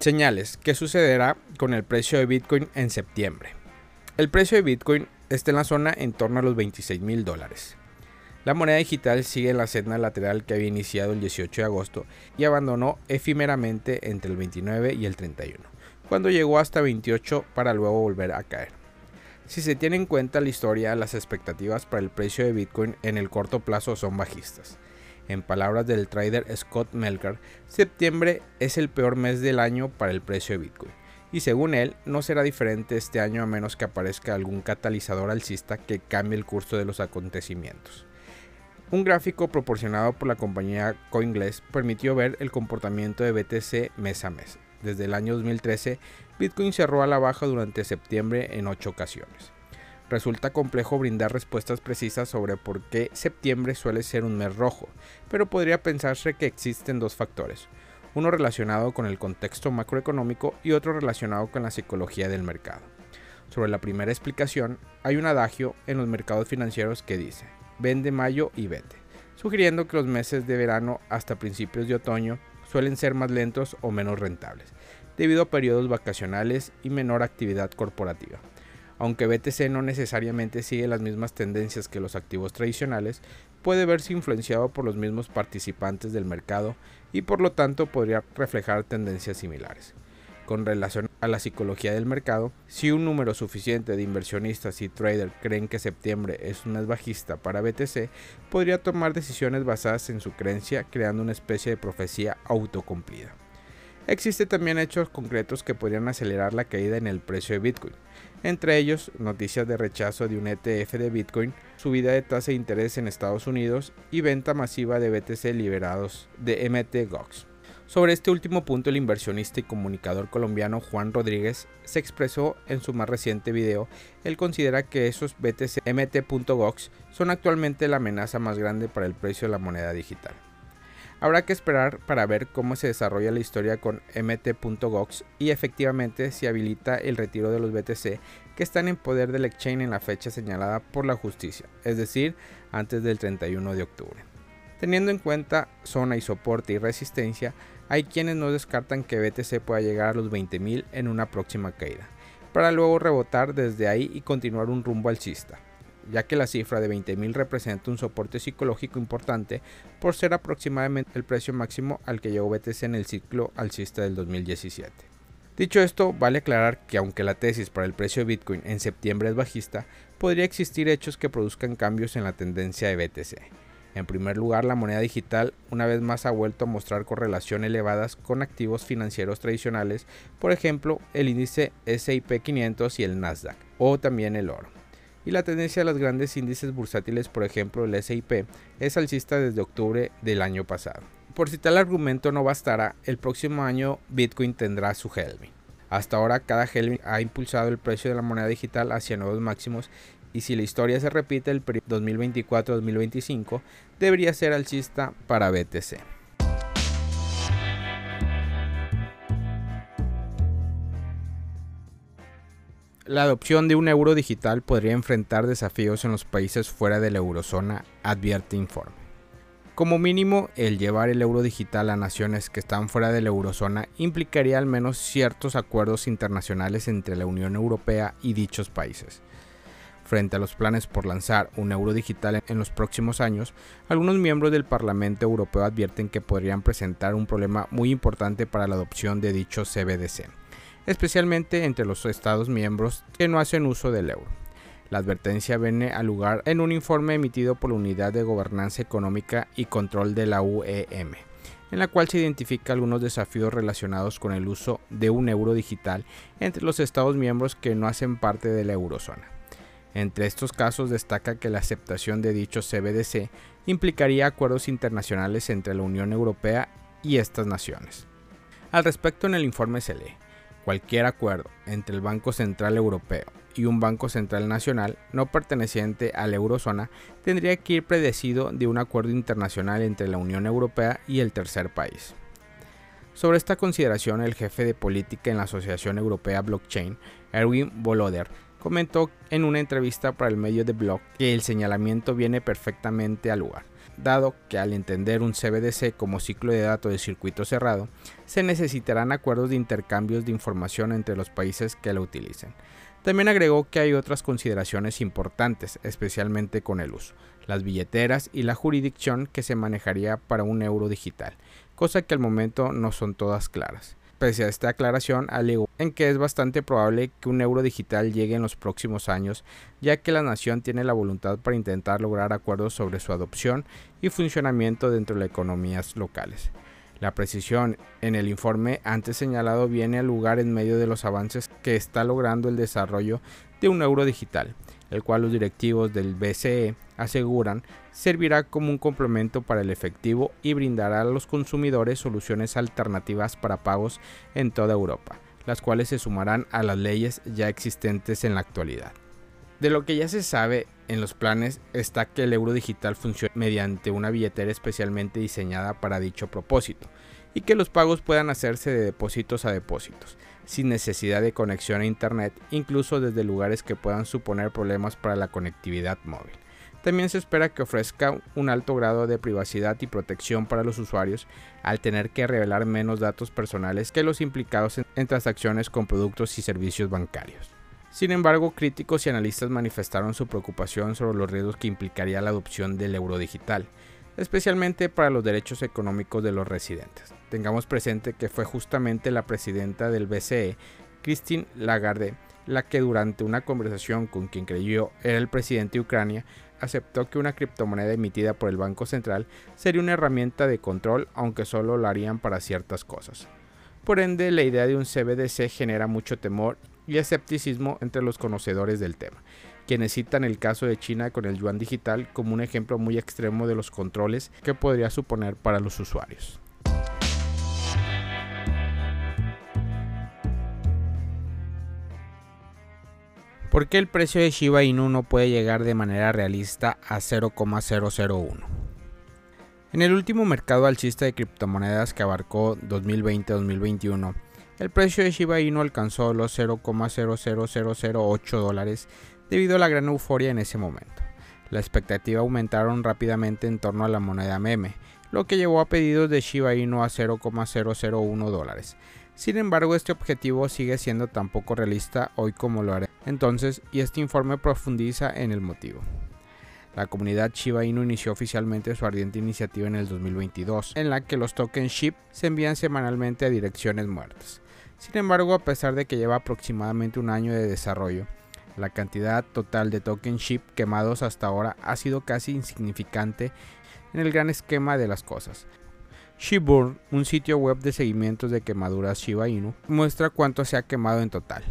Señales. ¿Qué sucederá con el precio de Bitcoin en septiembre? El precio de Bitcoin está en la zona en torno a los 26 mil dólares. La moneda digital sigue en la senda lateral que había iniciado el 18 de agosto y abandonó efímeramente entre el 29 y el 31, cuando llegó hasta 28 para luego volver a caer. Si se tiene en cuenta la historia, las expectativas para el precio de Bitcoin en el corto plazo son bajistas. En palabras del trader Scott Melker, septiembre es el peor mes del año para el precio de Bitcoin y según él no será diferente este año a menos que aparezca algún catalizador alcista que cambie el curso de los acontecimientos. Un gráfico proporcionado por la compañía CoinGlass permitió ver el comportamiento de BTC mes a mes. Desde el año 2013, Bitcoin cerró a la baja durante septiembre en 8 ocasiones. Resulta complejo brindar respuestas precisas sobre por qué septiembre suele ser un mes rojo, pero podría pensarse que existen dos factores, uno relacionado con el contexto macroeconómico y otro relacionado con la psicología del mercado. Sobre la primera explicación, hay un adagio en los mercados financieros que dice, vende mayo y vete, sugiriendo que los meses de verano hasta principios de otoño suelen ser más lentos o menos rentables, debido a periodos vacacionales y menor actividad corporativa. Aunque BTC no necesariamente sigue las mismas tendencias que los activos tradicionales, puede verse influenciado por los mismos participantes del mercado y por lo tanto podría reflejar tendencias similares con relación a la psicología del mercado, si un número suficiente de inversionistas y traders creen que septiembre es un mes bajista para BTC, podría tomar decisiones basadas en su creencia, creando una especie de profecía autocumplida. Existen también hechos concretos que podrían acelerar la caída en el precio de Bitcoin, entre ellos noticias de rechazo de un ETF de Bitcoin, subida de tasa de interés en Estados Unidos y venta masiva de BTC liberados de MTGOX. Sobre este último punto, el inversionista y comunicador colombiano Juan Rodríguez se expresó en su más reciente video. Él considera que esos BTC MT.gox son actualmente la amenaza más grande para el precio de la moneda digital. Habrá que esperar para ver cómo se desarrolla la historia con MT.gox y efectivamente si habilita el retiro de los BTC que están en poder del exchange en la fecha señalada por la justicia, es decir, antes del 31 de octubre. Teniendo en cuenta zona y soporte y resistencia, hay quienes no descartan que BTC pueda llegar a los 20.000 en una próxima caída, para luego rebotar desde ahí y continuar un rumbo alcista, ya que la cifra de 20.000 representa un soporte psicológico importante por ser aproximadamente el precio máximo al que llegó BTC en el ciclo alcista del 2017. Dicho esto, vale aclarar que aunque la tesis para el precio de Bitcoin en septiembre es bajista, podría existir hechos que produzcan cambios en la tendencia de BTC. En primer lugar, la moneda digital una vez más ha vuelto a mostrar correlación elevadas con activos financieros tradicionales, por ejemplo, el índice SIP 500 y el Nasdaq, o también el oro. Y la tendencia de los grandes índices bursátiles, por ejemplo el SIP, es alcista desde octubre del año pasado. Por si tal argumento no bastara, el próximo año Bitcoin tendrá su halving. Hasta ahora cada halving ha impulsado el precio de la moneda digital hacia nuevos máximos y si la historia se repite el 2024-2025, debería ser alcista para BTC. La adopción de un euro digital podría enfrentar desafíos en los países fuera de la eurozona, advierte Informe. Como mínimo, el llevar el euro digital a naciones que están fuera de la eurozona implicaría al menos ciertos acuerdos internacionales entre la Unión Europea y dichos países Frente a los planes por lanzar un euro digital en los próximos años, algunos miembros del Parlamento Europeo advierten que podrían presentar un problema muy importante para la adopción de dicho CBDC, especialmente entre los Estados miembros que no hacen uso del euro. La advertencia viene al lugar en un informe emitido por la Unidad de Gobernanza Económica y Control de la UEM, en la cual se identifica algunos desafíos relacionados con el uso de un euro digital entre los Estados miembros que no hacen parte de la eurozona. Entre estos casos destaca que la aceptación de dicho CBDC implicaría acuerdos internacionales entre la Unión Europea y estas naciones. Al respecto en el informe se lee, cualquier acuerdo entre el Banco Central Europeo y un Banco Central Nacional no perteneciente a la eurozona tendría que ir predecido de un acuerdo internacional entre la Unión Europea y el tercer país. Sobre esta consideración, el jefe de política en la Asociación Europea Blockchain, Erwin Boloder, comentó en una entrevista para el medio de blog que el señalamiento viene perfectamente al lugar, dado que al entender un CBDC como ciclo de datos de circuito cerrado, se necesitarán acuerdos de intercambios de información entre los países que lo utilicen. También agregó que hay otras consideraciones importantes, especialmente con el uso, las billeteras y la jurisdicción que se manejaría para un euro digital, cosa que al momento no son todas claras. Pese a esta aclaración, alegó en que es bastante probable que un euro digital llegue en los próximos años, ya que la nación tiene la voluntad para intentar lograr acuerdos sobre su adopción y funcionamiento dentro de las economías locales. La precisión en el informe antes señalado viene al lugar en medio de los avances que está logrando el desarrollo de un euro digital, el cual los directivos del BCE aseguran servirá como un complemento para el efectivo y brindará a los consumidores soluciones alternativas para pagos en toda Europa, las cuales se sumarán a las leyes ya existentes en la actualidad. De lo que ya se sabe en los planes está que el euro digital funciona mediante una billetera especialmente diseñada para dicho propósito y que los pagos puedan hacerse de depósitos a depósitos, sin necesidad de conexión a Internet, incluso desde lugares que puedan suponer problemas para la conectividad móvil. También se espera que ofrezca un alto grado de privacidad y protección para los usuarios al tener que revelar menos datos personales que los implicados en, transacciones con productos y servicios bancarios. Sin embargo, críticos y analistas manifestaron su preocupación sobre los riesgos que implicaría la adopción del euro digital, especialmente para los derechos económicos de los residentes. Tengamos presente que fue justamente la presidenta del BCE, Christine Lagarde, la que durante una conversación con quien creyó era el presidente de Ucrania, aceptó que una criptomoneda emitida por el Banco Central sería una herramienta de control, aunque solo lo harían para ciertas cosas. Por ende, la idea de un CBDC genera mucho temor y escepticismo entre los conocedores del tema, quienes citan el caso de China con el yuan digital como un ejemplo muy extremo de los controles que podría suponer para los usuarios. ¿Por qué el precio de Shiba Inu no puede llegar de manera realista a 0,001? En el último mercado alcista de criptomonedas que abarcó 2020-2021, el precio de Shiba Inu alcanzó los 0,00008 dólares debido a la gran euforia en ese momento. La expectativa aumentaron rápidamente en torno a la moneda meme, lo que llevó a pedidos de Shiba Inu a 0,001 dólares. Sin embargo, este objetivo sigue siendo tan poco realista hoy como lo haré entonces, y este informe profundiza en el motivo. La comunidad Shiba Inu inició oficialmente su ardiente iniciativa en el 2022, en la que los tokens SHIB se envían semanalmente a direcciones muertas. Sin embargo, a pesar de que lleva aproximadamente un año de desarrollo, la cantidad total de token SHIB quemados hasta ahora ha sido casi insignificante en el gran esquema de las cosas. Shibburn, un sitio web de seguimientos de quemaduras Shiba Inu, muestra cuánto se ha quemado en total.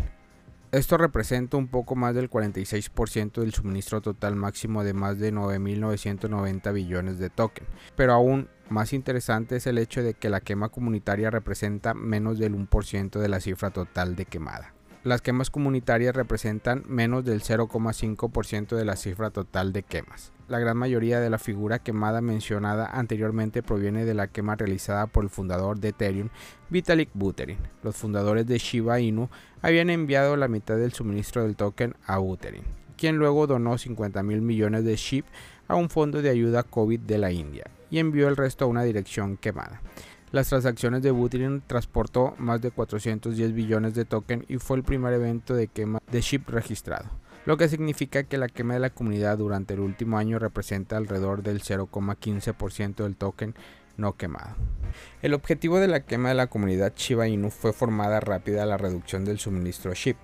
Esto representa un poco más del 46% del suministro total máximo de más de 9.990 billones de token. Pero aún más interesante es el hecho de que la quema comunitaria representa menos del 1% de la cifra total de quemada. Las quemas comunitarias representan menos del 0,5% de la cifra total de quemas. La gran mayoría de la figura quemada mencionada anteriormente proviene de la quema realizada por el fundador de Ethereum, Vitalik Buterin. Los fundadores de Shiba Inu habían enviado la mitad del suministro del token a Buterin, quien luego donó 50 mil millones de SHIB a un fondo de ayuda COVID de la India y envió el resto a una dirección quemada. Las transacciones de Buterin transportó más de 410 billones de token y fue el primer evento de quema de SHIB registrado, lo que significa que la quema de la comunidad durante el último año representa alrededor del 0,15% del token no quemado. El objetivo de la quema de la comunidad Shiba Inu fue formada rápida la reducción del suministro SHIB.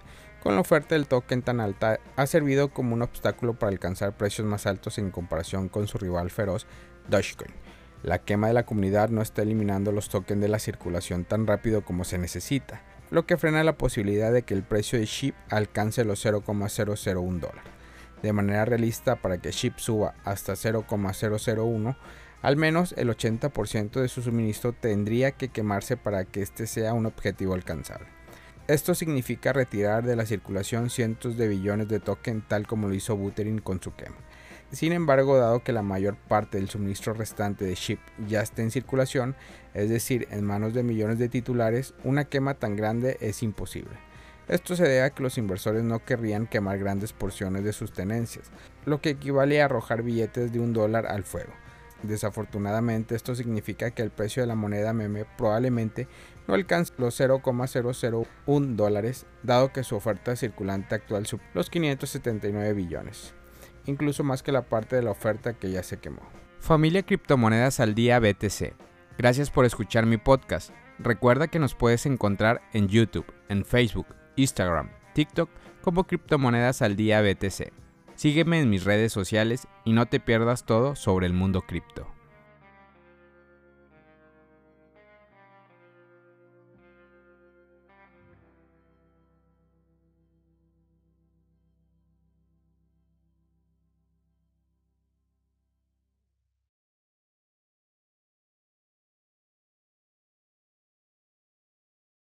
Con la oferta del token tan alta, ha servido como un obstáculo para alcanzar precios más altos en comparación con su rival feroz, Dogecoin. La quema de la comunidad no está eliminando los tokens de la circulación tan rápido como se necesita, lo que frena la posibilidad de que el precio de SHIB alcance los 0,001 dólares. De manera realista, para que SHIB suba hasta 0,001, al menos el 80% de su suministro tendría que quemarse para que este sea un objetivo alcanzable. Esto significa retirar de la circulación cientos de billones de tokens tal como lo hizo Buterin con su quema. Sin embargo, dado que la mayor parte del suministro restante de SHIB ya está en circulación, es decir, en manos de millones de titulares, una quema tan grande es imposible. Esto se debe a que los inversores no querrían quemar grandes porciones de sus tenencias, lo que equivale a arrojar billetes de un dólar al fuego. Desafortunadamente esto significa que el precio de la moneda meme probablemente no alcance los 0,001 dólares, dado que su oferta circulante actual supera los 579 billones, incluso más que la parte de la oferta que ya se quemó. Familia Criptomonedas al Día BTC. Gracias por escuchar mi podcast. Recuerda que nos puedes encontrar en YouTube, en Facebook, Instagram, TikTok como Criptomonedas al Día BTC. Sígueme en mis redes sociales y no te pierdas todo sobre el mundo cripto.